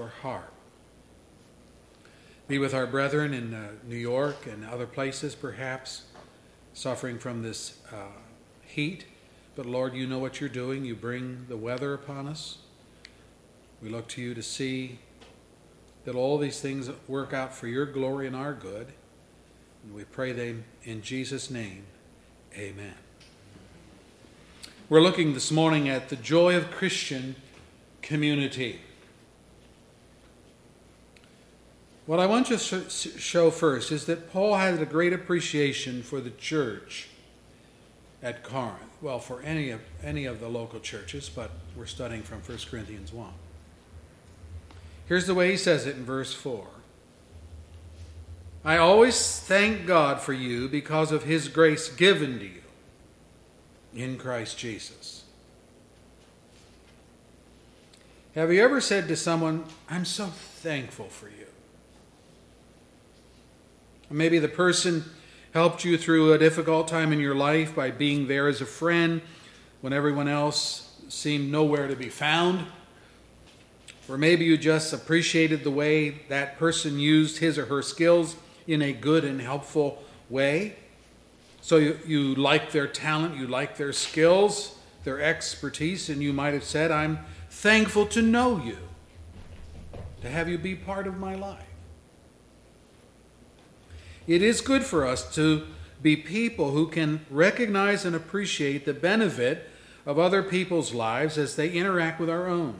our heart. Be with our brethren in uh, New York and other places, perhaps, suffering from this uh, heat. But Lord, you know what you're doing. You bring the weather upon us. We look to you to see that all these things work out for your glory and our good. And we pray them in Jesus' name. Amen. We're looking this morning at the joy of Christian community. What I want to show first is that Paul had a great appreciation for the church at Corinth. Well, for any of, any of the local churches, but we're studying from 1 Corinthians 1. Here's the way he says it in verse 4 I always thank God for you because of his grace given to you in Christ Jesus. Have you ever said to someone, I'm so thankful for you? Maybe the person helped you through a difficult time in your life by being there as a friend when everyone else seemed nowhere to be found. Or maybe you just appreciated the way that person used his or her skills in a good and helpful way. So you, you like their talent, you like their skills, their expertise, and you might have said, I'm thankful to know you, to have you be part of my life. It is good for us to be people who can recognize and appreciate the benefit of other people's lives as they interact with our own.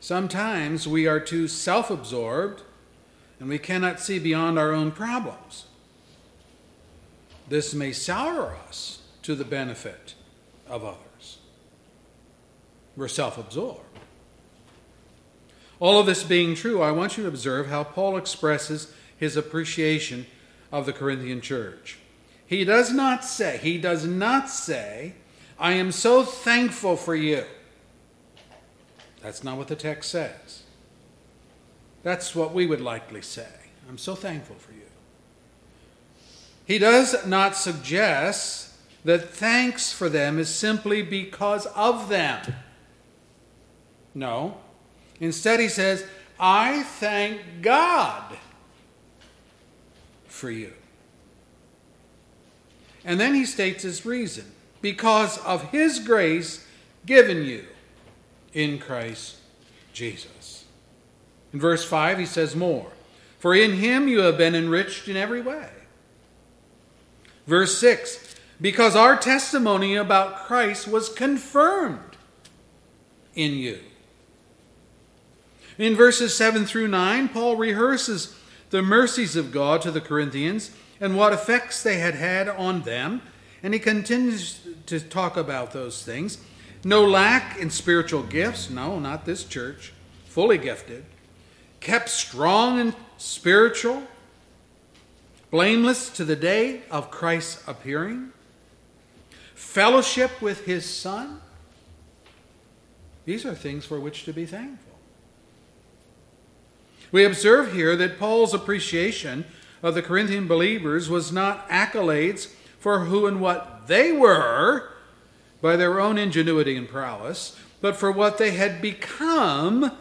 Sometimes we are too self absorbed and we cannot see beyond our own problems. This may sour us to the benefit of others. We're self absorbed. All of this being true, I want you to observe how Paul expresses his appreciation of the Corinthian church. He does not say, he does not say, I am so thankful for you. That's not what the text says. That's what we would likely say. I'm so thankful for you. He does not suggest that thanks for them is simply because of them. No. Instead, he says, I thank God for you. And then he states his reason because of his grace given you in Christ Jesus. In verse 5, he says more For in him you have been enriched in every way. Verse 6 Because our testimony about Christ was confirmed in you. In verses 7 through 9, Paul rehearses the mercies of God to the Corinthians and what effects they had had on them, and he continues to talk about those things. No lack in spiritual gifts, no, not this church, fully gifted, kept strong and spiritual, blameless to the day of Christ's appearing, fellowship with his Son. These are things for which to be thankful. We observe here that Paul's appreciation of the Corinthian believers was not accolades for who and what they were by their own ingenuity and prowess, but for what they had become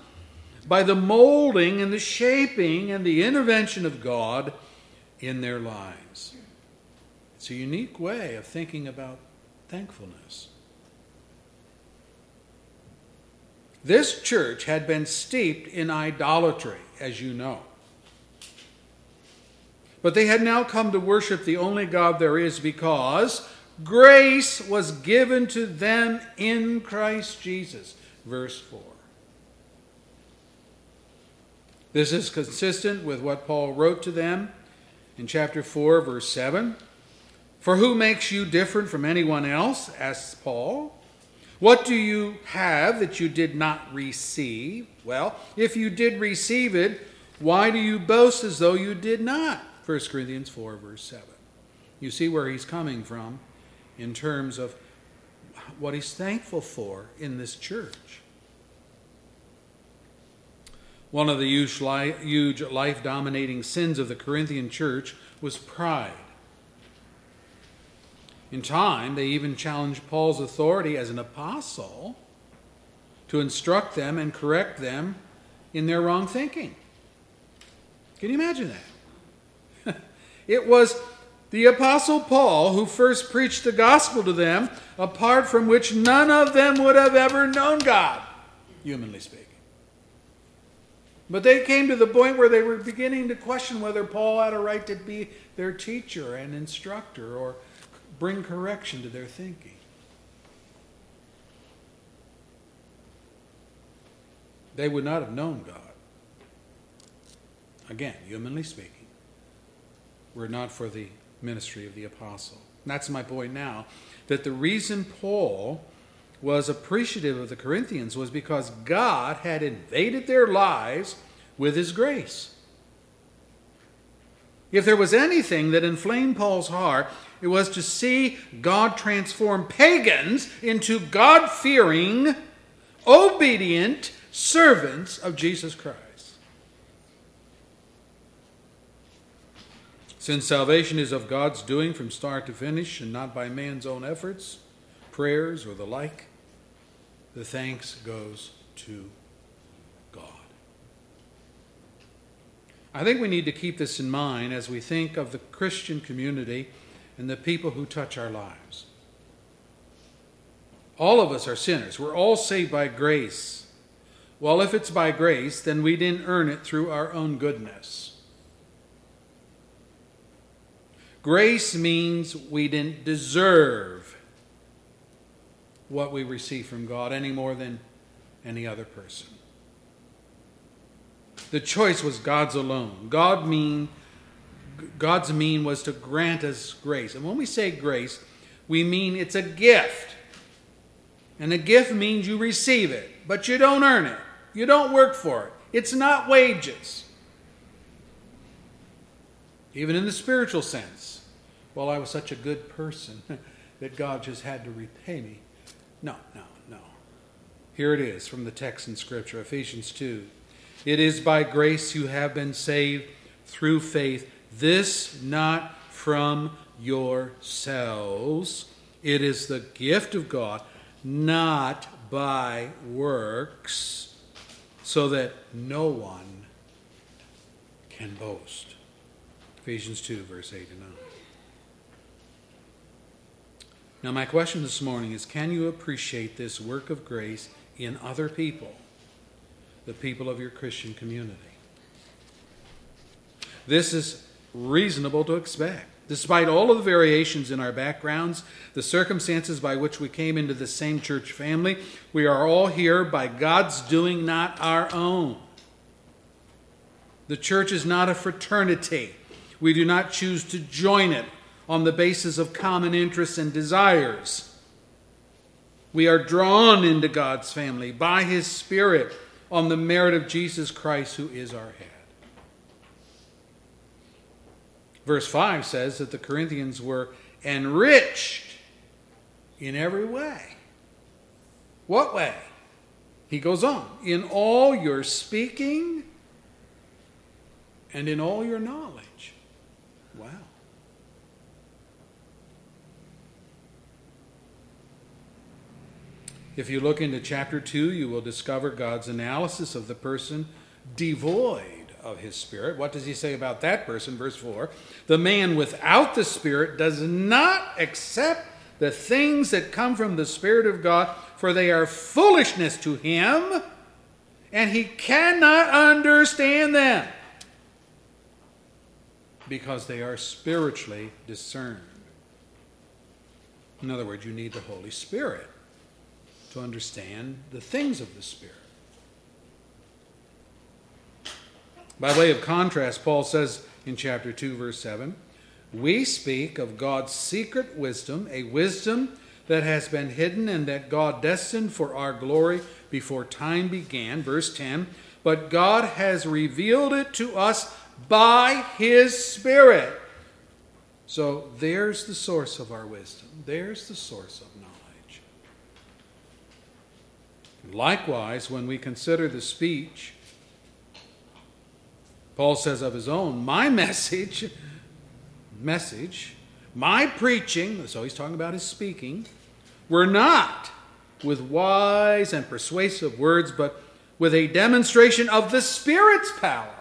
by the molding and the shaping and the intervention of God in their lives. It's a unique way of thinking about thankfulness. This church had been steeped in idolatry as you know. But they had now come to worship the only God there is because grace was given to them in Christ Jesus. Verse 4. This is consistent with what Paul wrote to them in chapter 4, verse 7. For who makes you different from anyone else? asks Paul. What do you have that you did not receive? Well, if you did receive it, why do you boast as though you did not? 1 Corinthians 4, verse 7. You see where he's coming from in terms of what he's thankful for in this church. One of the huge life dominating sins of the Corinthian church was pride. In time, they even challenged Paul's authority as an apostle to instruct them and correct them in their wrong thinking. Can you imagine that? it was the Apostle Paul who first preached the gospel to them, apart from which none of them would have ever known God, humanly speaking. But they came to the point where they were beginning to question whether Paul had a right to be their teacher and instructor or bring correction to their thinking. They would not have known God. Again, humanly speaking, were not for the ministry of the apostle. And that's my point now that the reason Paul was appreciative of the Corinthians was because God had invaded their lives with his grace. If there was anything that inflamed Paul's heart, it was to see God transform pagans into God fearing, obedient servants of Jesus Christ. Since salvation is of God's doing from start to finish and not by man's own efforts, prayers, or the like, the thanks goes to God. I think we need to keep this in mind as we think of the Christian community and the people who touch our lives. All of us are sinners. We're all saved by grace. Well, if it's by grace, then we didn't earn it through our own goodness. Grace means we didn't deserve what we receive from God any more than any other person. The choice was God's alone. God mean God's mean was to grant us grace. And when we say grace, we mean it's a gift. And a gift means you receive it, but you don't earn it. You don't work for it. It's not wages. Even in the spiritual sense. Well, I was such a good person that God just had to repay me. No, no, no. Here it is from the text in Scripture, Ephesians 2. It is by grace you have been saved through faith, this not from yourselves. It is the gift of God, not by works, so that no one can boast. Ephesians 2, verse 8 and 9. Now, my question this morning is can you appreciate this work of grace in other people? the people of your Christian community. This is reasonable to expect. Despite all of the variations in our backgrounds, the circumstances by which we came into the same church family, we are all here by God's doing, not our own. The church is not a fraternity. We do not choose to join it on the basis of common interests and desires. We are drawn into God's family by His Spirit on the merit of Jesus Christ, who is our head. Verse 5 says that the Corinthians were enriched in every way. What way? He goes on, in all your speaking and in all your knowledge. Wow. If you look into chapter 2, you will discover God's analysis of the person devoid of his spirit. What does he say about that person? Verse 4 The man without the spirit does not accept the things that come from the Spirit of God, for they are foolishness to him, and he cannot understand them because they are spiritually discerned. In other words, you need the Holy Spirit to understand the things of the Spirit. By way of contrast, Paul says in chapter 2, verse 7 We speak of God's secret wisdom, a wisdom that has been hidden and that God destined for our glory before time began. Verse 10 But God has revealed it to us by His Spirit. So there's the source of our wisdom. There's the source of knowledge. Likewise, when we consider the speech, Paul says of his own, my message, message, my preaching, so he's talking about his speaking, were not with wise and persuasive words, but with a demonstration of the Spirit's power,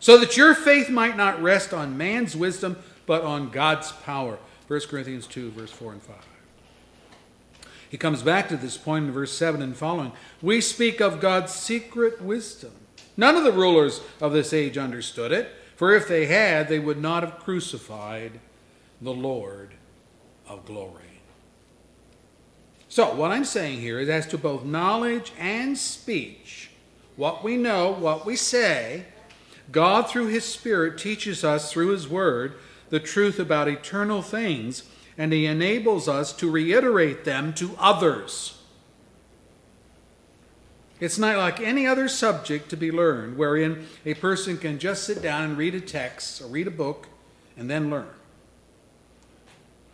so that your faith might not rest on man's wisdom, but on God's power. 1 Corinthians 2, verse 4 and 5. He comes back to this point in verse 7 and following. We speak of God's secret wisdom. None of the rulers of this age understood it, for if they had, they would not have crucified the Lord of glory. So, what I'm saying here is as to both knowledge and speech, what we know, what we say, God, through His Spirit, teaches us through His Word the truth about eternal things, and He enables us to reiterate them to others. It's not like any other subject to be learned, wherein a person can just sit down and read a text or read a book and then learn.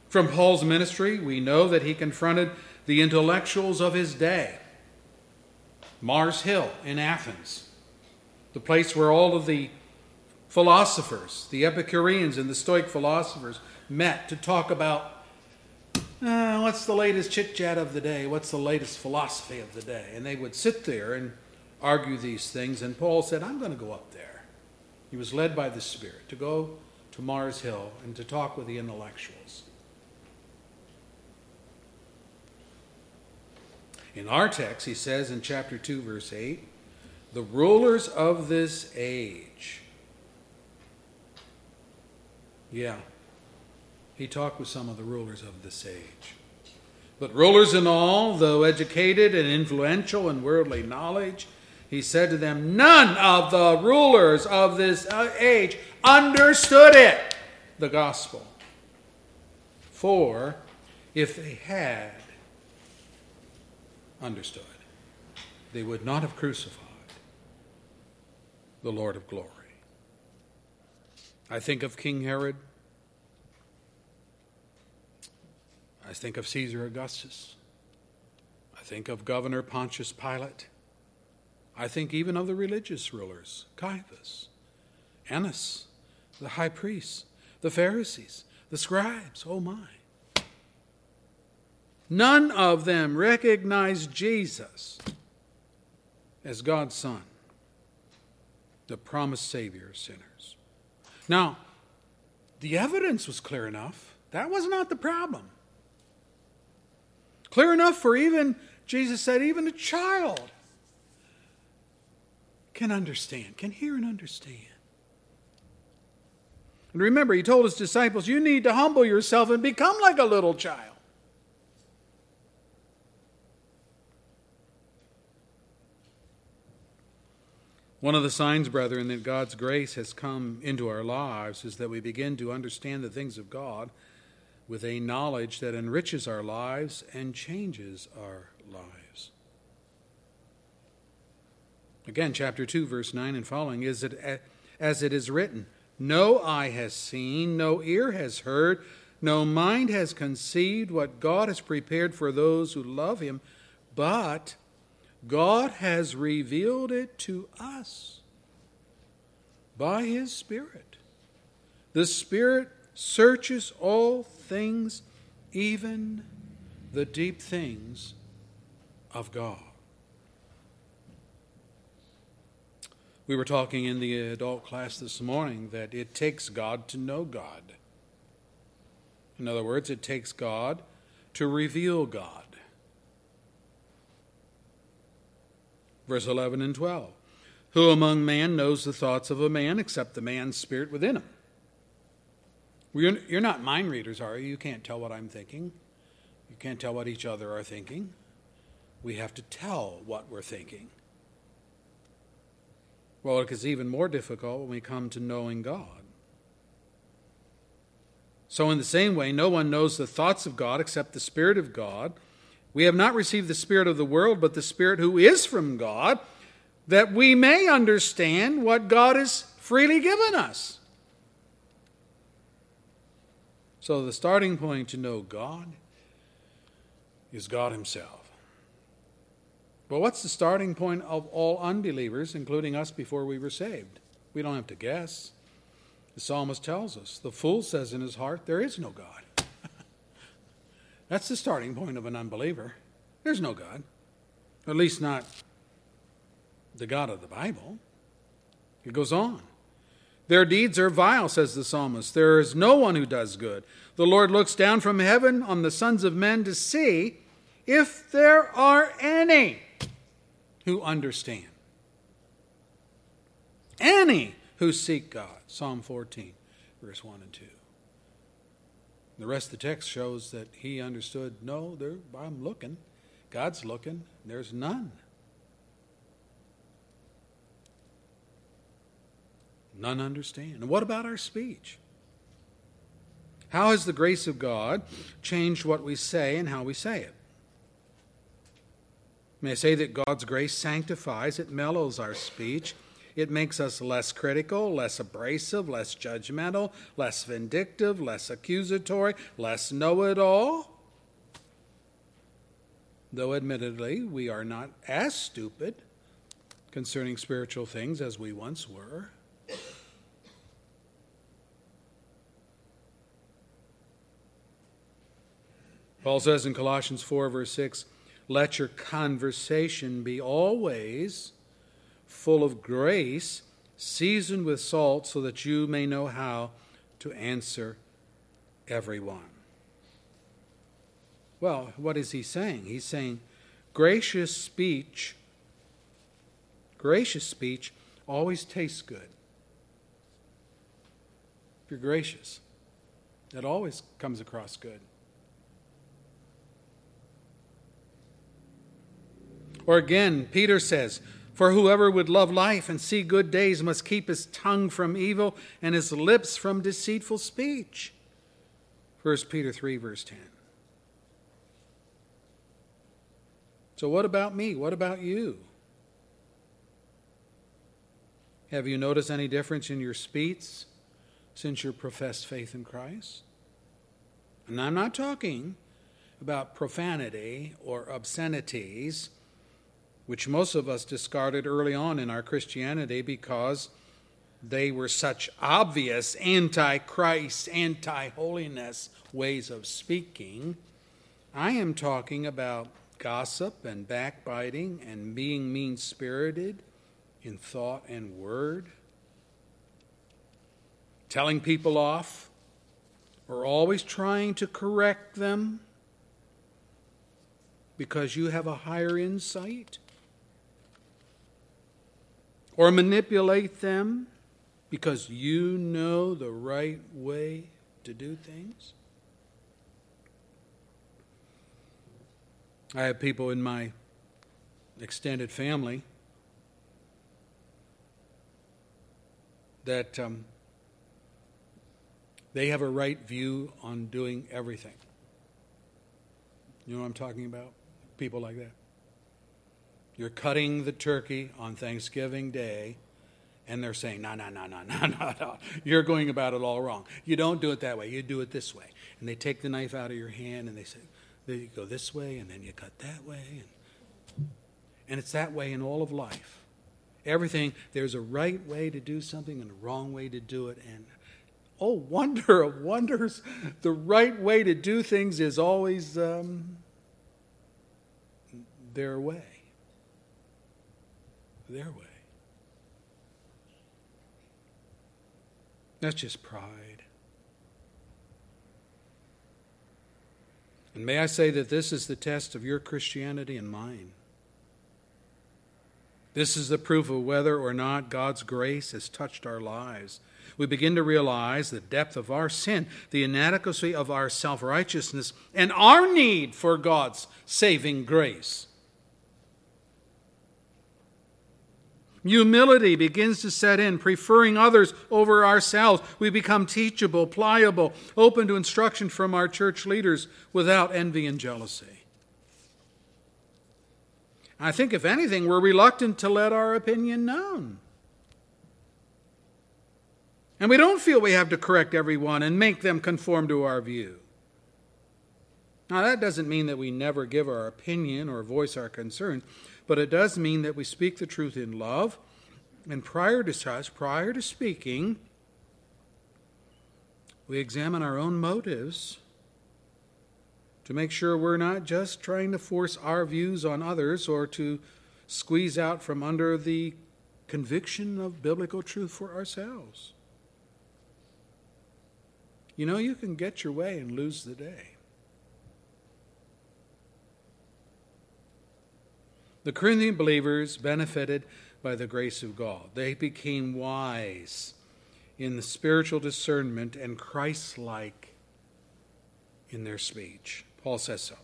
From Paul's ministry, we know that he confronted the intellectuals of his day. Mars Hill in Athens, the place where all of the philosophers, the Epicureans and the Stoic philosophers, met to talk about uh, what's the latest chit chat of the day, what's the latest philosophy of the day. And they would sit there and argue these things. And Paul said, I'm going to go up there. He was led by the Spirit to go to Mars Hill and to talk with the intellectuals. In our text, he says in chapter 2, verse 8, the rulers of this age. Yeah, he talked with some of the rulers of this age. But rulers and all, though educated and influential in worldly knowledge, he said to them, None of the rulers of this uh, age understood it, the gospel. For if they had, understood, they would not have crucified the Lord of glory. I think of King Herod. I think of Caesar Augustus. I think of Governor Pontius Pilate. I think even of the religious rulers Caiaphas, Annas, the high priests, the Pharisees, the scribes. Oh my. None of them recognized Jesus as God's Son, the promised Savior of sinners. Now, the evidence was clear enough. That was not the problem. Clear enough for even, Jesus said, even a child can understand, can hear and understand. And remember, he told his disciples, You need to humble yourself and become like a little child. One of the signs, brethren, that God's grace has come into our lives is that we begin to understand the things of God with a knowledge that enriches our lives and changes our lives. Again, chapter 2, verse 9 and following is it as it is written, No eye has seen, no ear has heard, no mind has conceived what God has prepared for those who love him, but God has revealed it to us by His Spirit. The Spirit searches all things, even the deep things of God. We were talking in the adult class this morning that it takes God to know God. In other words, it takes God to reveal God. Verse 11 and 12. Who among man knows the thoughts of a man except the man's spirit within him? You're not mind readers, are you? You can't tell what I'm thinking. You can't tell what each other are thinking. We have to tell what we're thinking. Well, it is even more difficult when we come to knowing God. So, in the same way, no one knows the thoughts of God except the Spirit of God. We have not received the Spirit of the world, but the Spirit who is from God, that we may understand what God has freely given us. So, the starting point to know God is God Himself. But what's the starting point of all unbelievers, including us before we were saved? We don't have to guess. The psalmist tells us the fool says in his heart, There is no God. That's the starting point of an unbeliever. There's no God, at least not the God of the Bible. It goes on. Their deeds are vile, says the psalmist. There is no one who does good. The Lord looks down from heaven on the sons of men to see if there are any who understand, any who seek God. Psalm 14, verse 1 and 2. The rest of the text shows that he understood no, I'm looking. God's looking. There's none. None understand. And what about our speech? How has the grace of God changed what we say and how we say it? May I say that God's grace sanctifies, it mellows our speech. It makes us less critical, less abrasive, less judgmental, less vindictive, less accusatory, less know it all. Though admittedly, we are not as stupid concerning spiritual things as we once were. Paul says in Colossians 4, verse 6, let your conversation be always full of grace, seasoned with salt, so that you may know how to answer everyone. Well, what is he saying? He's saying gracious speech, gracious speech always tastes good. If you're gracious, it always comes across good. Or again, Peter says, For whoever would love life and see good days must keep his tongue from evil and his lips from deceitful speech. 1 Peter 3, verse 10. So, what about me? What about you? Have you noticed any difference in your speech since your professed faith in Christ? And I'm not talking about profanity or obscenities which most of us discarded early on in our Christianity because they were such obvious anti Christ, anti holiness ways of speaking. I am talking about gossip and backbiting and being mean spirited in thought and word, telling people off, or always trying to correct them because you have a higher insight or manipulate them because you know the right way to do things? I have people in my extended family that um, they have a right view on doing everything. You know what I'm talking about? People like that. You're cutting the turkey on Thanksgiving Day, and they're saying, no, no, no, no, no, no, no. You're going about it all wrong. You don't do it that way. You do it this way. And they take the knife out of your hand and they say, you go this way, and then you cut that way. And, and it's that way in all of life. Everything, there's a right way to do something and a wrong way to do it. And oh, wonder of wonders, the right way to do things is always um, their way their way. That's just pride. And may I say that this is the test of your Christianity and mine. This is the proof of whether or not God's grace has touched our lives. We begin to realize the depth of our sin, the inadequacy of our self righteousness, and our need for God's saving grace. Humility begins to set in, preferring others over ourselves. We become teachable, pliable, open to instruction from our church leaders without envy and jealousy. I think, if anything, we're reluctant to let our opinion known. And we don't feel we have to correct everyone and make them conform to our view. Now, that doesn't mean that we never give our opinion or voice our concerns but it does mean that we speak the truth in love. And prior to such, prior to speaking, we examine our own motives to make sure we're not just trying to force our views on others or to squeeze out from under the conviction of biblical truth for ourselves. You know, you can get your way and lose the day. The Corinthian believers benefited by the grace of God. They became wise in the spiritual discernment and Christ like in their speech. Paul says so.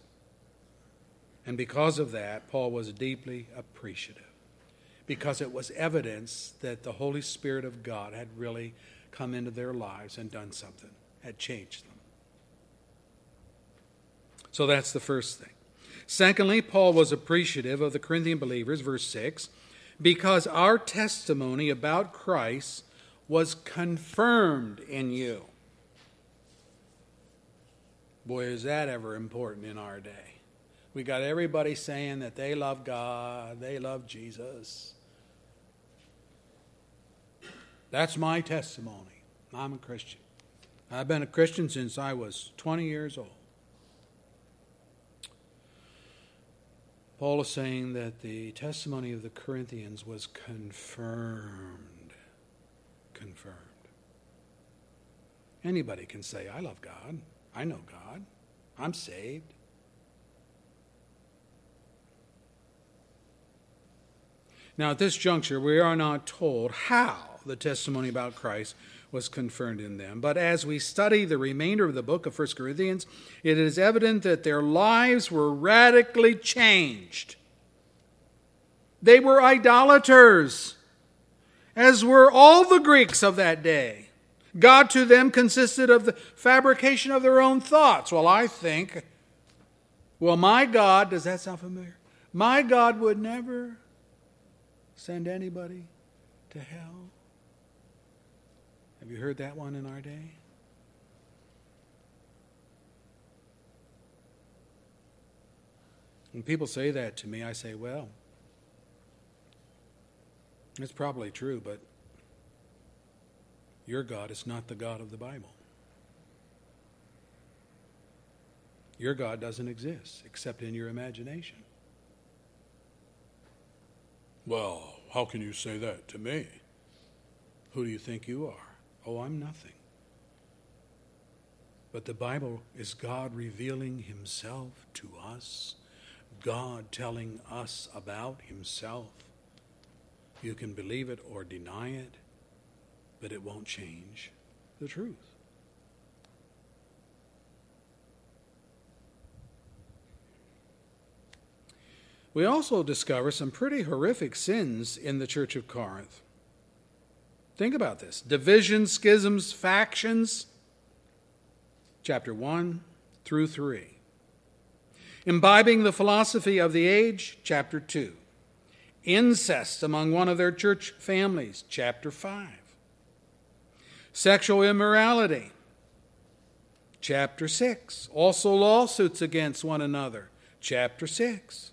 And because of that, Paul was deeply appreciative because it was evidence that the Holy Spirit of God had really come into their lives and done something, had changed them. So that's the first thing. Secondly, Paul was appreciative of the Corinthian believers, verse 6, because our testimony about Christ was confirmed in you. Boy, is that ever important in our day. We got everybody saying that they love God, they love Jesus. That's my testimony. I'm a Christian. I've been a Christian since I was 20 years old. Paul is saying that the testimony of the Corinthians was confirmed. Confirmed. Anybody can say, I love God. I know God. I'm saved. Now, at this juncture, we are not told how the testimony about Christ was confirmed in them. But as we study the remainder of the book of 1 Corinthians, it is evident that their lives were radically changed. They were idolaters, as were all the Greeks of that day. God to them consisted of the fabrication of their own thoughts. Well, I think, well, my God, does that sound familiar? My God would never send anybody to hell. Have you heard that one in our day? When people say that to me, I say, well, it's probably true, but your God is not the God of the Bible. Your God doesn't exist except in your imagination. Well, how can you say that to me? Who do you think you are? Oh, I'm nothing. But the Bible is God revealing Himself to us, God telling us about Himself. You can believe it or deny it, but it won't change the truth. We also discover some pretty horrific sins in the Church of Corinth. Think about this divisions, schisms, factions, chapter 1 through 3. Imbibing the philosophy of the age, chapter 2. Incest among one of their church families, chapter 5. Sexual immorality, chapter 6. Also lawsuits against one another, chapter 6.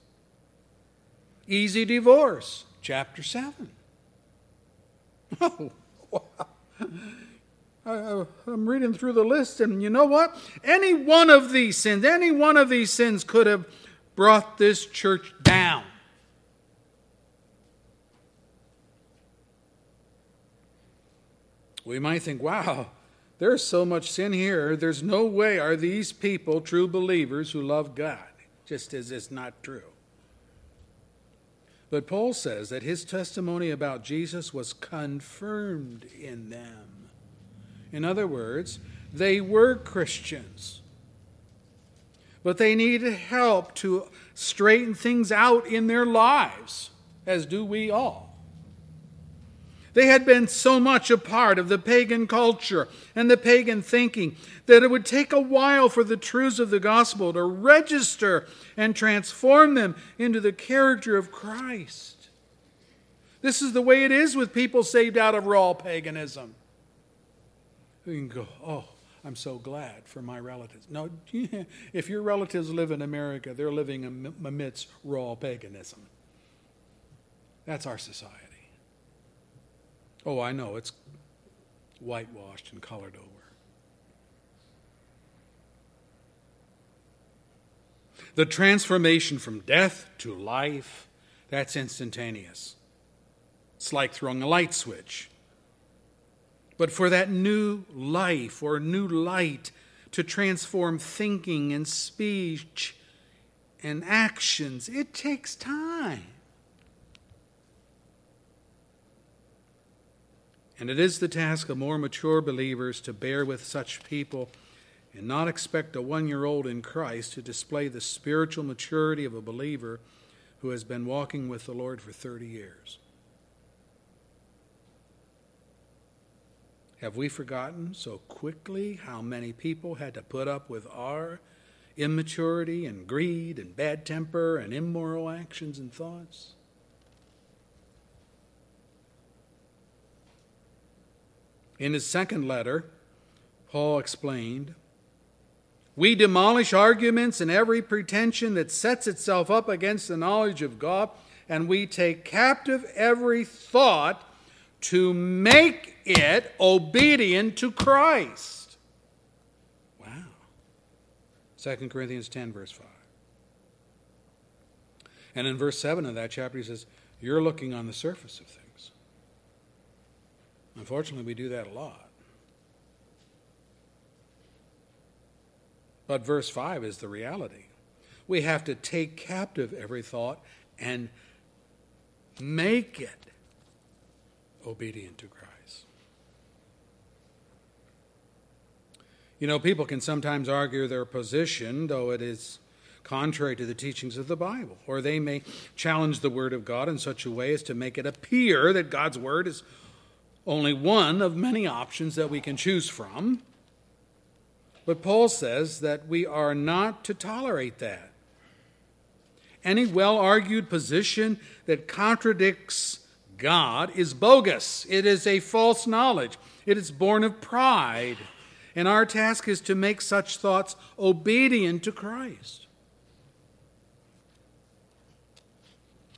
Easy divorce, chapter 7. Oh, wow. I, am reading through the list, and you know what? Any one of these sins, any one of these sins could have brought this church down. We might think, wow, there's so much sin here. There's no way are these people true believers who love God, just as it's not true. But Paul says that his testimony about Jesus was confirmed in them. In other words, they were Christians, but they needed help to straighten things out in their lives, as do we all. They had been so much a part of the pagan culture and the pagan thinking that it would take a while for the truths of the gospel to register and transform them into the character of Christ. This is the way it is with people saved out of raw paganism. You can go, oh, I'm so glad for my relatives. No, if your relatives live in America, they're living amidst raw paganism. That's our society. Oh, I know, it's whitewashed and colored over. The transformation from death to life, that's instantaneous. It's like throwing a light switch. But for that new life or new light to transform thinking and speech and actions, it takes time. And it is the task of more mature believers to bear with such people and not expect a one year old in Christ to display the spiritual maturity of a believer who has been walking with the Lord for 30 years. Have we forgotten so quickly how many people had to put up with our immaturity and greed and bad temper and immoral actions and thoughts? In his second letter, Paul explained We demolish arguments and every pretension that sets itself up against the knowledge of God, and we take captive every thought to make it obedient to Christ. Wow. 2 Corinthians 10, verse 5. And in verse 7 of that chapter, he says, You're looking on the surface of things. Unfortunately, we do that a lot. But verse 5 is the reality. We have to take captive every thought and make it obedient to Christ. You know, people can sometimes argue their position, though it is contrary to the teachings of the Bible, or they may challenge the Word of God in such a way as to make it appear that God's Word is only one of many options that we can choose from. But Paul says that we are not to tolerate that. Any well argued position that contradicts God is bogus. It is a false knowledge. It is born of pride. And our task is to make such thoughts obedient to Christ.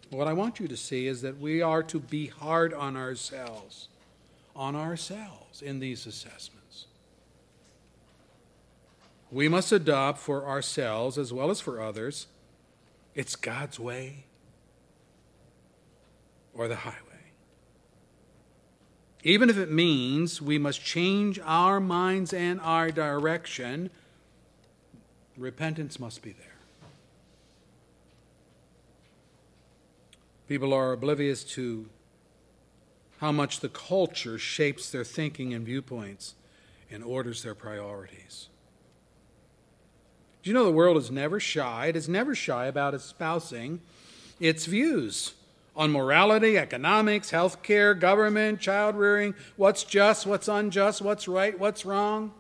What I want you to see is that we are to be hard on ourselves on ourselves in these assessments. We must adopt for ourselves as well as for others it's God's way or the highway. Even if it means we must change our minds and our direction, repentance must be there. People are oblivious to how much the culture shapes their thinking and viewpoints and orders their priorities. Do you know the world is never shy? It is never shy about espousing its views on morality, economics, healthcare, government, child rearing, what's just, what's unjust, what's right, what's wrong.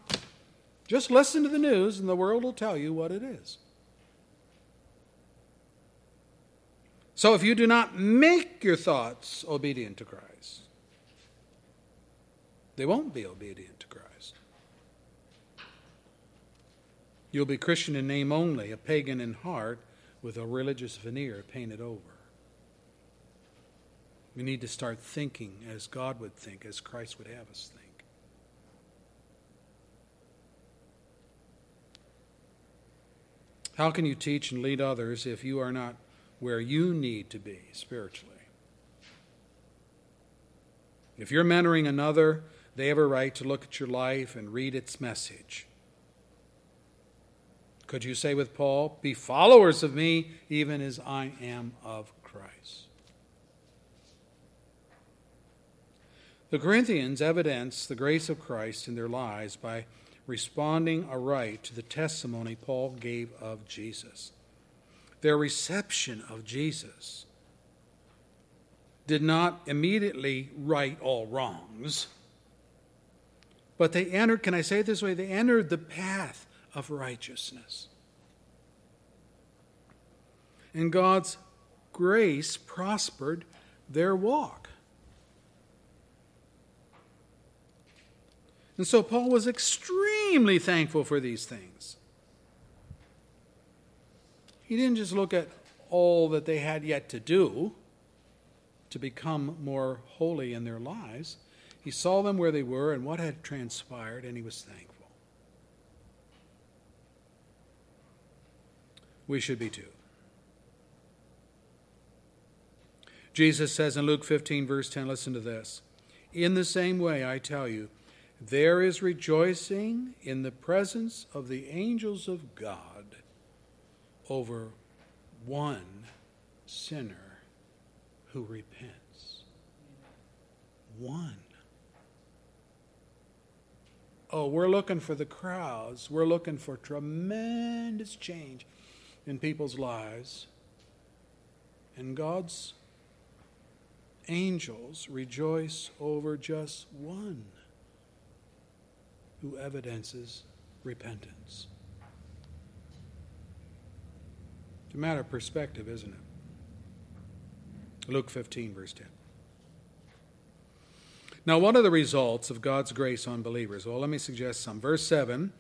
Just listen to the news and the world will tell you what it is. So if you do not make your thoughts obedient to Christ, they won't be obedient to Christ. You'll be Christian in name only, a pagan in heart, with a religious veneer painted over. We need to start thinking as God would think, as Christ would have us think. How can you teach and lead others if you are not where you need to be spiritually? If you're mentoring another, they have a right to look at your life and read its message. Could you say with Paul, Be followers of me, even as I am of Christ? The Corinthians evidence the grace of Christ in their lives by responding aright to the testimony Paul gave of Jesus. Their reception of Jesus did not immediately right all wrongs but they entered, can I say it this way? They entered the path of righteousness. And God's grace prospered their walk. And so Paul was extremely thankful for these things. He didn't just look at all that they had yet to do to become more holy in their lives. He saw them where they were and what had transpired, and he was thankful. we should be too. Jesus says in Luke 15, verse 10, listen to this. In the same way, I tell you, there is rejoicing in the presence of the angels of God over one sinner who repents. One. Oh, we're looking for the crowds. We're looking for tremendous change in people's lives. And God's angels rejoice over just one who evidences repentance. It's a matter of perspective, isn't it? Luke 15, verse 10. Now, what are the results of God's grace on believers? Well, let me suggest some. Verse 7,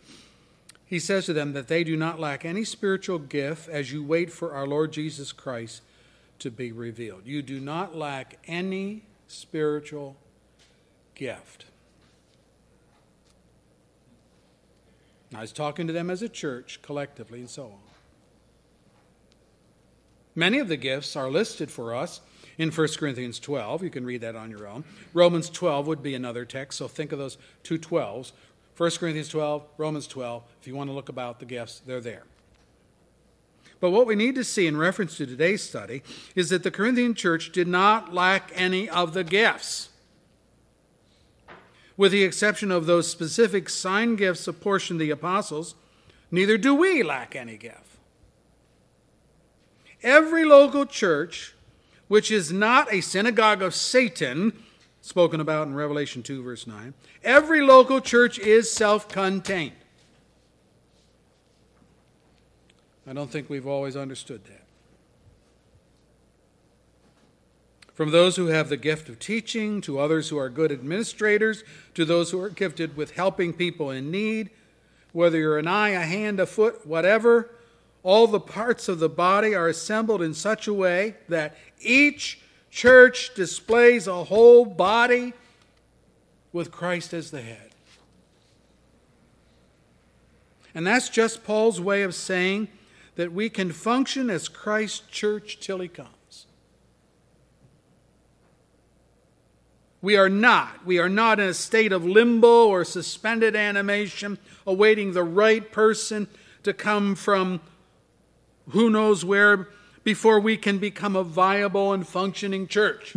he says to them that they do not lack any spiritual gift as you wait for our Lord Jesus Christ to be revealed. You do not lack any spiritual gift. Now, he's talking to them as a church collectively and so on. Many of the gifts are listed for us in 1 Corinthians 12. You can read that on your own. Romans 12 would be another text, so think of those two 12s. 1 Corinthians 12, Romans 12. If you want to look about the gifts, they're there. But what we need to see in reference to today's study is that the Corinthian church did not lack any of the gifts. With the exception of those specific sign gifts apportioned the apostles, neither do we lack any gift. Every local church which is not a synagogue of Satan, spoken about in Revelation 2, verse 9, every local church is self contained. I don't think we've always understood that. From those who have the gift of teaching, to others who are good administrators, to those who are gifted with helping people in need, whether you're an eye, a hand, a foot, whatever, all the parts of the body are assembled in such a way that each church displays a whole body with Christ as the head. And that's just Paul's way of saying that we can function as Christ's church till he comes. We are not. We are not in a state of limbo or suspended animation, awaiting the right person to come from who knows where before we can become a viable and functioning church.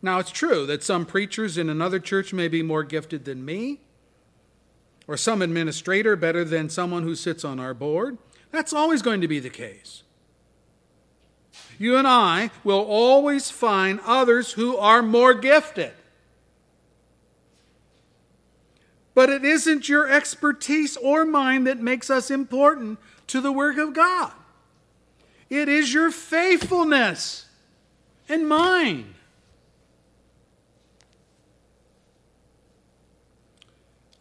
Now, it's true that some preachers in another church may be more gifted than me or some administrator better than someone who sits on our board. That's always going to be the case. You and I will always find others who are more gifted. But it isn't your expertise or mine that makes us important to the work of God. It is your faithfulness and mine.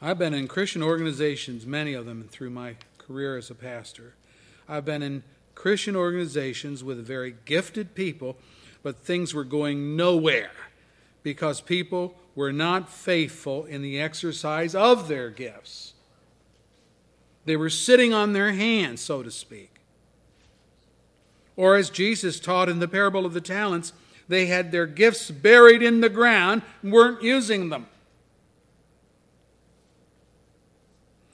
I've been in Christian organizations, many of them through my career as a pastor. I've been in Christian organizations with very gifted people, but things were going nowhere because people were not faithful in the exercise of their gifts. They were sitting on their hands, so to speak. Or, as Jesus taught in the parable of the talents, they had their gifts buried in the ground and weren't using them.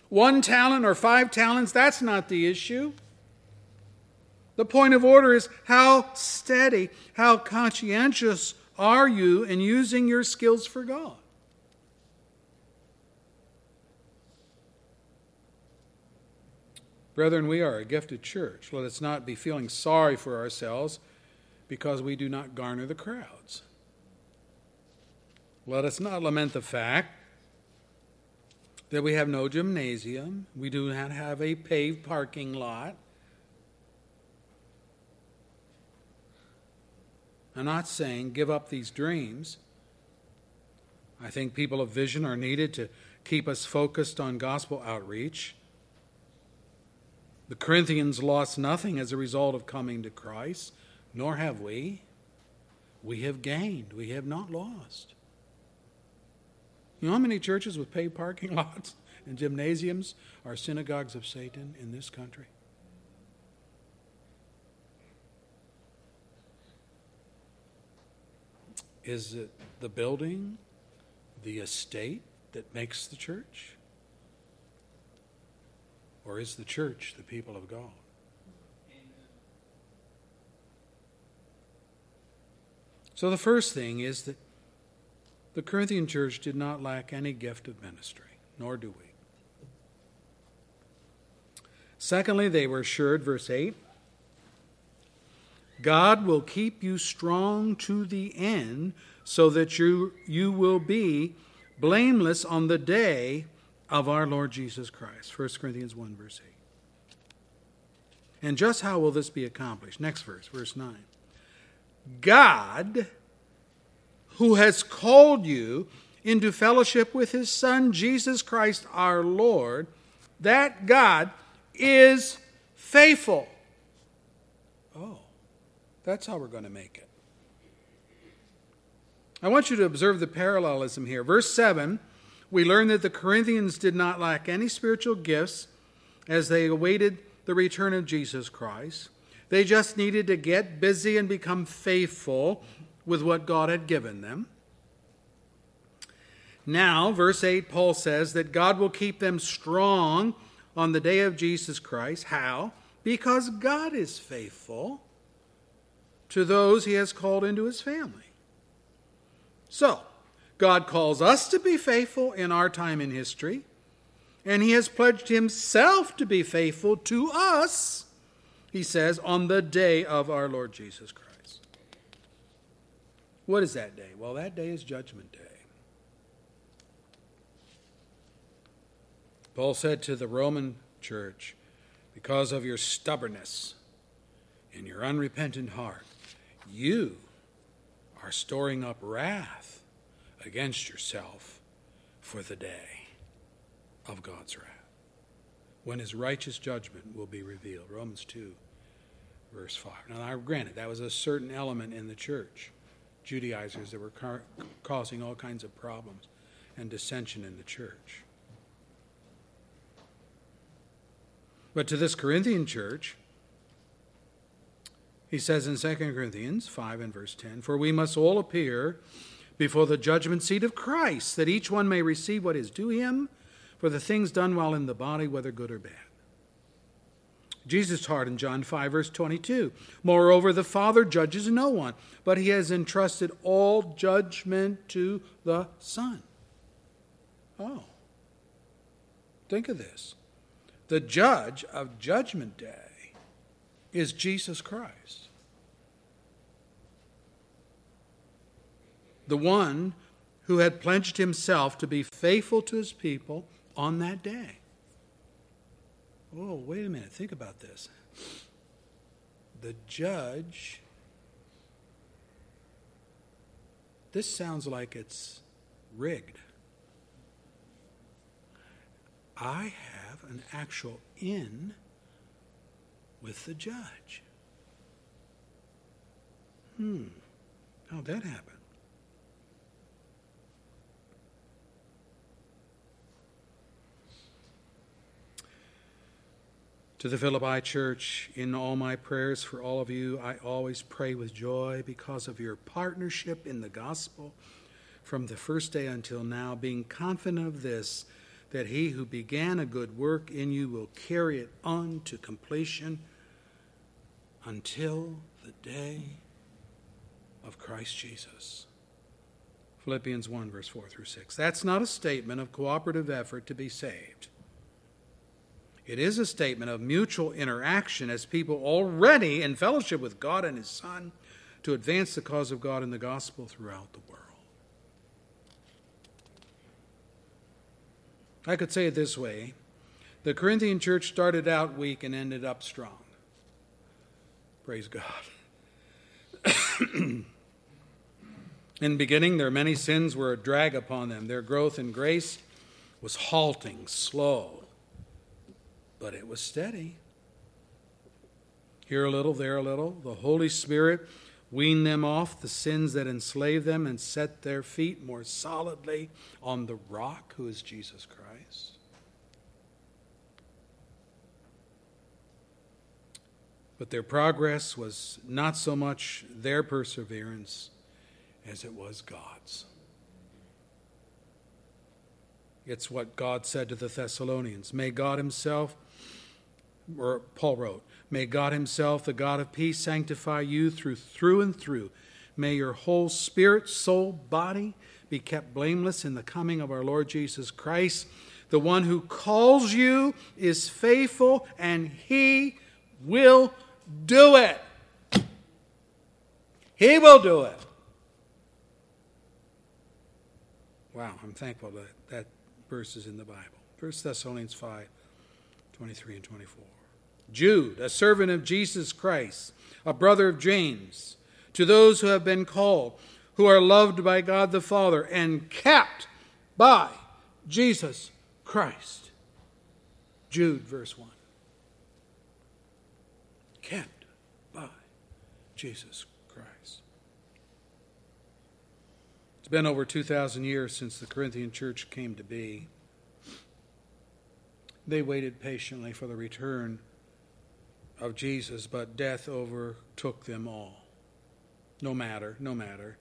one talent or five talents, that's not the issue. The point of order is how steady, how conscientious are you in using your skills for God? Brethren, we are a gifted church. Let us not be feeling sorry for ourselves because we do not garner the crowds. Let us not lament the fact that we have no gymnasium, we do not have a paved parking lot. I'm not saying give up these dreams. I think people of vision are needed to keep us focused on gospel outreach. The Corinthians lost nothing as a result of coming to Christ, nor have we. We have gained, we have not lost. You know how many churches with paid parking lots and gymnasiums are synagogues of Satan in this country? Is it the building, the estate that makes the church? Or is the church the people of God? So the first thing is that the Corinthian church did not lack any gift of ministry, nor do we. Secondly, they were assured, verse 8, God will keep you strong to the end so that you, you will be blameless on the day of our Lord Jesus Christ. 1 Corinthians 1, verse 8. And just how will this be accomplished? Next verse, verse 9. God, who has called you into fellowship with his Son, Jesus Christ our Lord, that God is faithful. That's how we're going to make it. I want you to observe the parallelism here. Verse 7, we learn that the Corinthians did not lack any spiritual gifts as they awaited the return of Jesus Christ. They just needed to get busy and become faithful with what God had given them. Now, verse 8, Paul says that God will keep them strong on the day of Jesus Christ. How? Because God is faithful to those he has called into his family. So, God calls us to be faithful in our time in history, and he has pledged himself to be faithful to us he says, on the day of our Lord Jesus Christ. What is that day? Well, that day is Judgment Day. Paul said to the Roman church, Because of your stubbornness and your unrepentant heart, you are storing up wrath against yourself for the day of God's wrath, when his righteous judgment will be revealed. Romans 2 verse 5. Now, granted, that was a certain element in the church, Judaizers that were causing all kinds of problems and dissension in the church. But to this Corinthian church, he says in 2 Corinthians 5 and verse 10 For we must all appear before the judgment seat of Christ, that each one may receive what is due him for the things done while in the body, whether good or bad. Jesus taught in John 5, verse 22. Moreover, the Father judges no one, but he has entrusted all judgment to the Son. Oh. Think of this. The judge of Judgment Day is Jesus Christ. The one who had pledged himself to be faithful to his people on that day. Oh, wait a minute, think about this. The judge, this sounds like it's rigged. I have an actual in with the judge. Hmm, how'd that happen? To the Philippi church, in all my prayers for all of you, I always pray with joy because of your partnership in the gospel from the first day until now, being confident of this, that he who began a good work in you will carry it on to completion until the day of Christ Jesus. Philippians 1, verse 4 through 6. That's not a statement of cooperative effort to be saved. It is a statement of mutual interaction as people already in fellowship with God and His Son to advance the cause of God in the gospel throughout the world. I could say it this way the Corinthian church started out weak and ended up strong. Praise God. in beginning, their many sins were a drag upon them. Their growth in grace was halting, slow but it was steady. Here a little, there a little. The Holy Spirit weaned them off the sins that enslaved them and set their feet more solidly on the rock, who is Jesus Christ. But their progress was not so much their perseverance as it was God's. It's what God said to the Thessalonians. May God Himself, or Paul wrote, May God Himself, the God of peace, sanctify you through through and through. May your whole spirit, soul, body be kept blameless in the coming of our Lord Jesus Christ. The one who calls you is faithful, and He will do it. He will do it. Wow, I'm thankful that that verse is in the Bible. 1 Thessalonians 5 23 and 24. Jude, a servant of Jesus Christ, a brother of James, to those who have been called, who are loved by God the Father, and kept by Jesus Christ. Jude, verse 1. Kept by Jesus Christ. It's been over 2,000 years since the Corinthian church came to be. They waited patiently for the return of Jesus, but death overtook them all. No matter, no matter.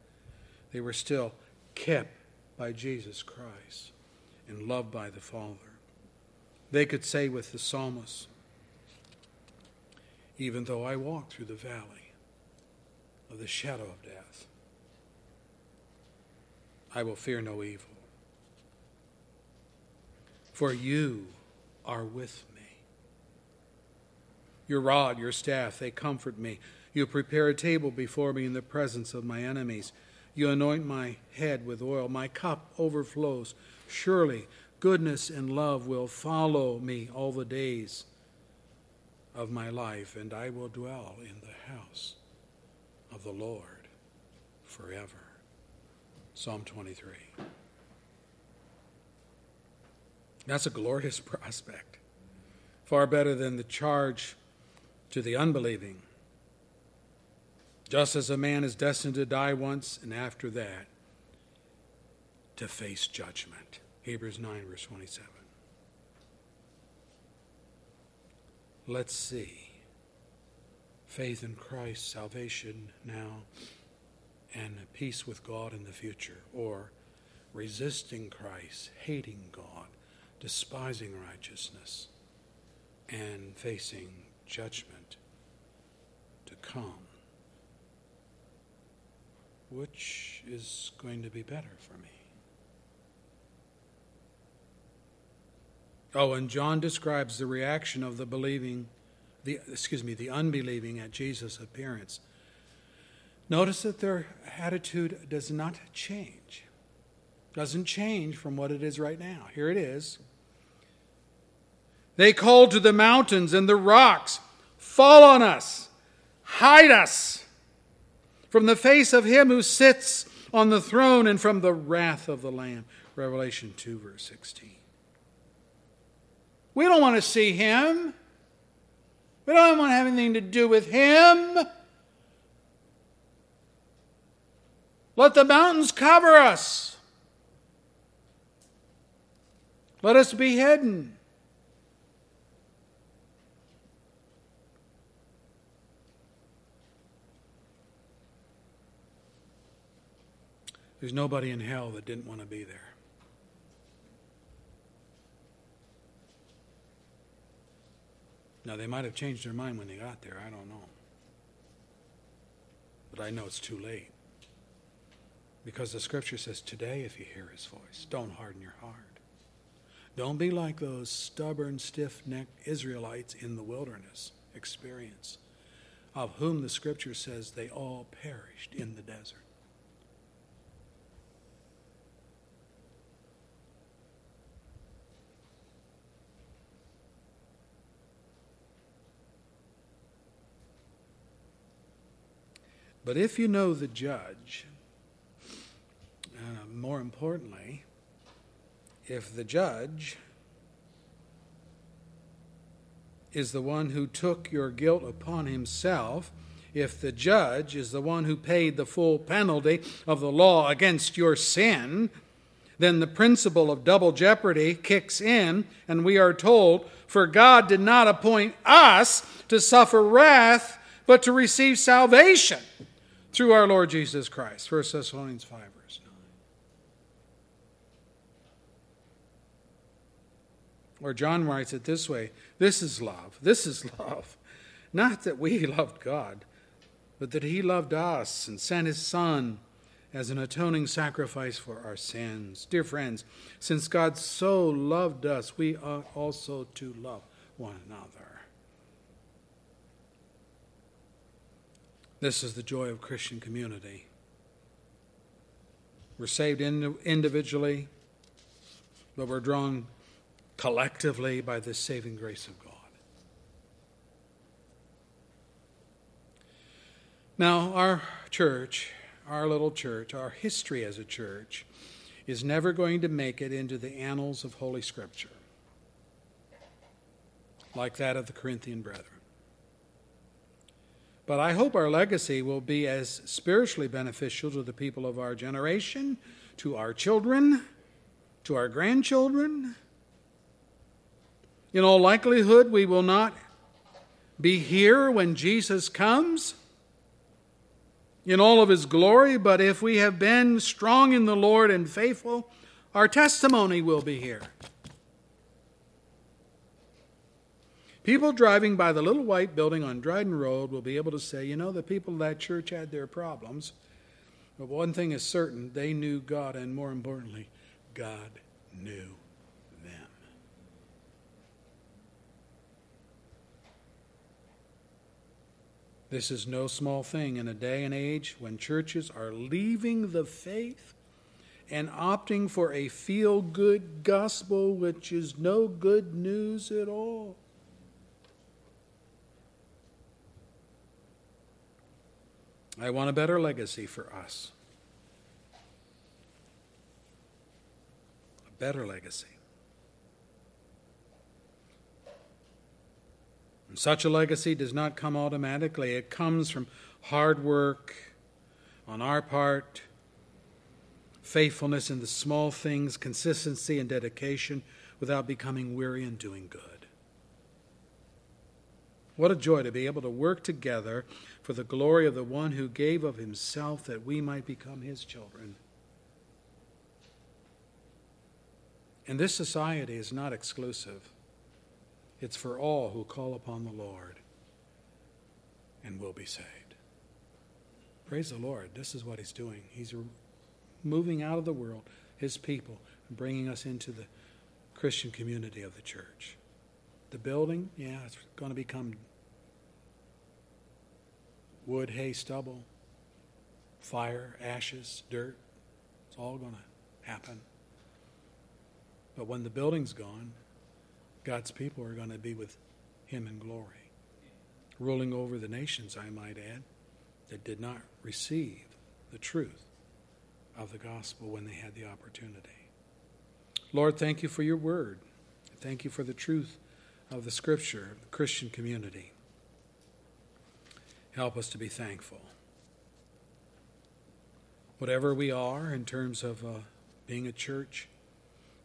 They were still kept by Jesus Christ and loved by the Father. They could say with the psalmist, Even though I walk through the valley of the shadow of death, I will fear no evil. For you are with me. Your rod, your staff, they comfort me. You prepare a table before me in the presence of my enemies. You anoint my head with oil. My cup overflows. Surely goodness and love will follow me all the days of my life, and I will dwell in the house of the Lord forever. Psalm 23. That's a glorious prospect, far better than the charge to the unbelieving. Just as a man is destined to die once, and after that, to face judgment. Hebrews 9, verse 27. Let's see. Faith in Christ, salvation now, and peace with God in the future, or resisting Christ, hating God, despising righteousness, and facing judgment to come. Which is going to be better for me? Oh, and John describes the reaction of the believing, the excuse me, the unbelieving at Jesus' appearance. Notice that their attitude does not change. Doesn't change from what it is right now. Here it is. They called to the mountains and the rocks, Fall on us, hide us from the face of him who sits on the throne and from the wrath of the Lamb. Revelation 2, verse 16. We don't want to see him. We don't want to have anything to do with him. Let the mountains cover us. Let us be hidden. There's nobody in hell that didn't want to be there. Now, they might have changed their mind when they got there. I don't know. But I know it's too late. Because the scripture says, Today, if you hear his voice, don't harden your heart. Don't be like those stubborn, stiff necked Israelites in the wilderness experience, of whom the scripture says they all perished in the desert. But if you know the judge, uh, more importantly, if the judge is the one who took your guilt upon himself, if the judge is the one who paid the full penalty of the law against your sin, then the principle of double jeopardy kicks in, and we are told, For God did not appoint us to suffer wrath, but to receive salvation through our Lord Jesus Christ. 1 Thessalonians 5, verse 9. Or John writes it this way This is love. This is love. Not that we loved God, but that He loved us and sent His Son as an atoning sacrifice for our sins. Dear friends, since God so loved us, we ought also to love one another. This is the joy of Christian community. We're saved individually, but we're drawn collectively by the saving grace of God. Now, our church, our little church, our history as a church, is never going to make it into the annals of Holy Scripture like that of the Corinthian brethren. But I hope our legacy will be as spiritually beneficial to the people of our generation, to our children, to our grandchildren. In all likelihood, we will not be here when Jesus comes in all of his glory, but if we have been strong in the Lord and faithful, our testimony will be here. People driving by the little white building on Dryden Road will be able to say, you know, the people of that church had their problems, but one thing is certain they knew God, and more importantly, God knew them. This is no small thing in a day and age when churches are leaving the faith and opting for a feel good gospel, which is no good news at all. I want a better legacy for us. A better legacy. Such a legacy does not come automatically, it comes from hard work on our part, faithfulness in the small things, consistency and dedication without becoming weary in doing good. What a joy to be able to work together for the glory of the one who gave of himself that we might become his children. And this society is not exclusive. It's for all who call upon the Lord and will be saved. Praise the Lord. This is what He's doing. He's moving out of the world, His people, and bringing us into the Christian community of the church. The building, yeah, it's going to become wood, hay, stubble, fire, ashes, dirt. It's all going to happen. But when the building's gone, God's people are going to be with him in glory, ruling over the nations, I might add, that did not receive the truth of the gospel when they had the opportunity. Lord, thank you for your word. Thank you for the truth of the scripture, the Christian community. Help us to be thankful. Whatever we are in terms of uh, being a church,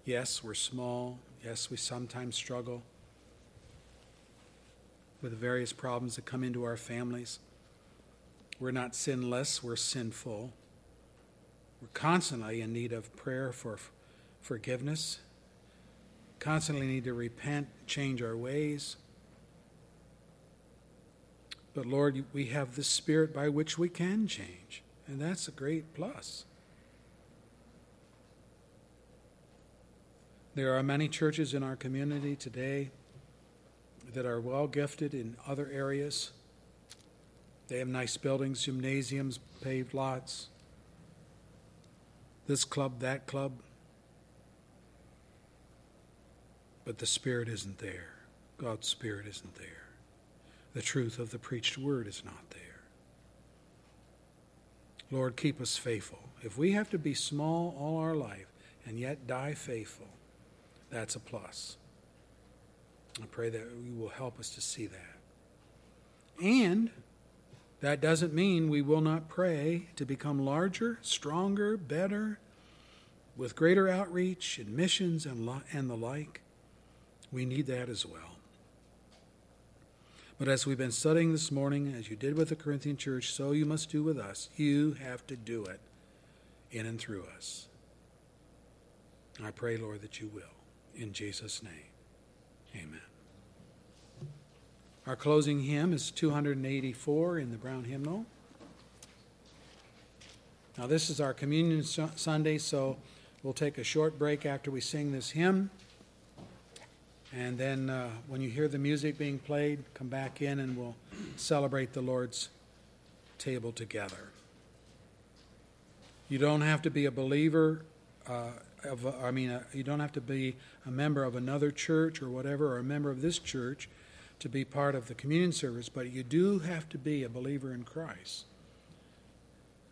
yes, we're small, Yes, we sometimes struggle with the various problems that come into our families. We're not sinless, we're sinful. We're constantly in need of prayer for forgiveness, constantly need to repent, change our ways. But Lord, we have the Spirit by which we can change, and that's a great plus. There are many churches in our community today that are well gifted in other areas. They have nice buildings, gymnasiums, paved lots, this club, that club. But the Spirit isn't there. God's Spirit isn't there. The truth of the preached word is not there. Lord, keep us faithful. If we have to be small all our life and yet die faithful, that's a plus. I pray that you will help us to see that. And that doesn't mean we will not pray to become larger, stronger, better, with greater outreach and missions and, lo- and the like. We need that as well. But as we've been studying this morning, as you did with the Corinthian church, so you must do with us. You have to do it in and through us. I pray, Lord, that you will. In Jesus' name, amen. Our closing hymn is 284 in the Brown Hymnal. Now, this is our Communion Sunday, so we'll take a short break after we sing this hymn. And then uh, when you hear the music being played, come back in and we'll celebrate the Lord's table together. You don't have to be a believer uh, of, I mean, uh, you don't have to be a member of another church or whatever, or a member of this church to be part of the communion service, but you do have to be a believer in Christ.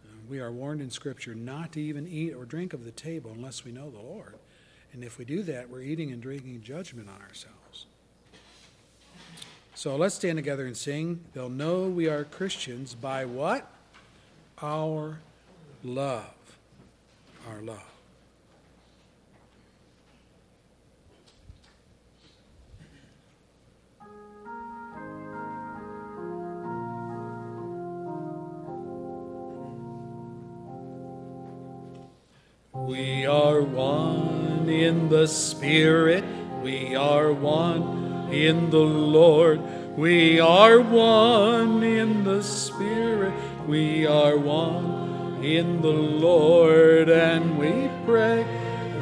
Uh, we are warned in Scripture not to even eat or drink of the table unless we know the Lord. And if we do that, we're eating and drinking judgment on ourselves. So let's stand together and sing. They'll know we are Christians by what? Our love. Our love. We are one in the Spirit, we are one in the Lord. We are one in the Spirit, we are one in the Lord, and we pray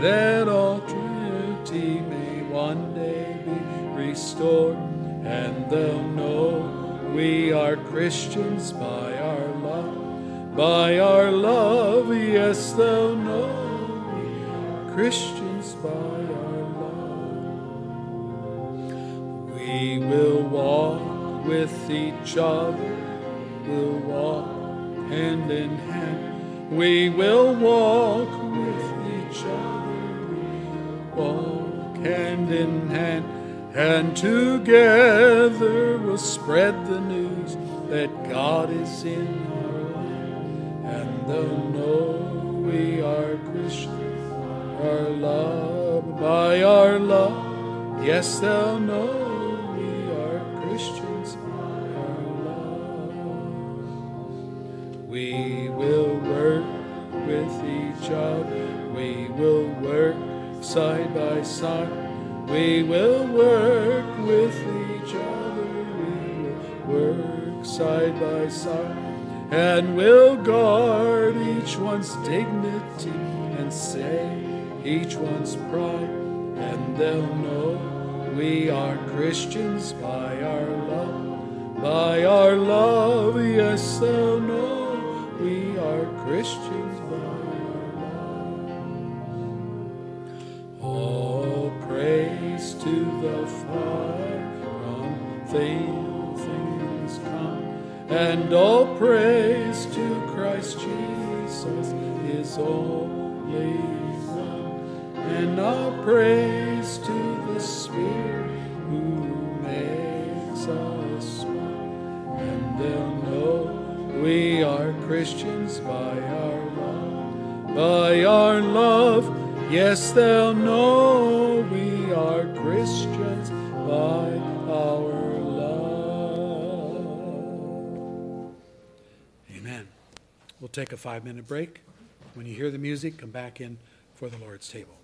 that all Trinity may one day be restored, and they'll know we are Christians by our love, by our love, yes, they'll know. Christians We will walk with each other, we'll walk hand in hand. We will walk with each other, walk hand in hand, and together we'll spread the news that God is in our life, and they'll know we are Christians our love, by our love. Yes, they'll know we are Christians by our love. We will work with each other, we will work side by side. We will work with each other, we will work side by side, and we'll guard each one's dignity and say, each one's pride, and they'll know we are Christians by our love. By our love, yes, they'll know we are Christians by our love. All praise to the Father from things come, and all praise to Christ Jesus, his only and our praise to the Spirit who makes us one. And they'll know we are Christians by our love, by our love. Yes, they'll know we are Christians by our love. Amen. We'll take a five minute break. When you hear the music, come back in for the Lord's table.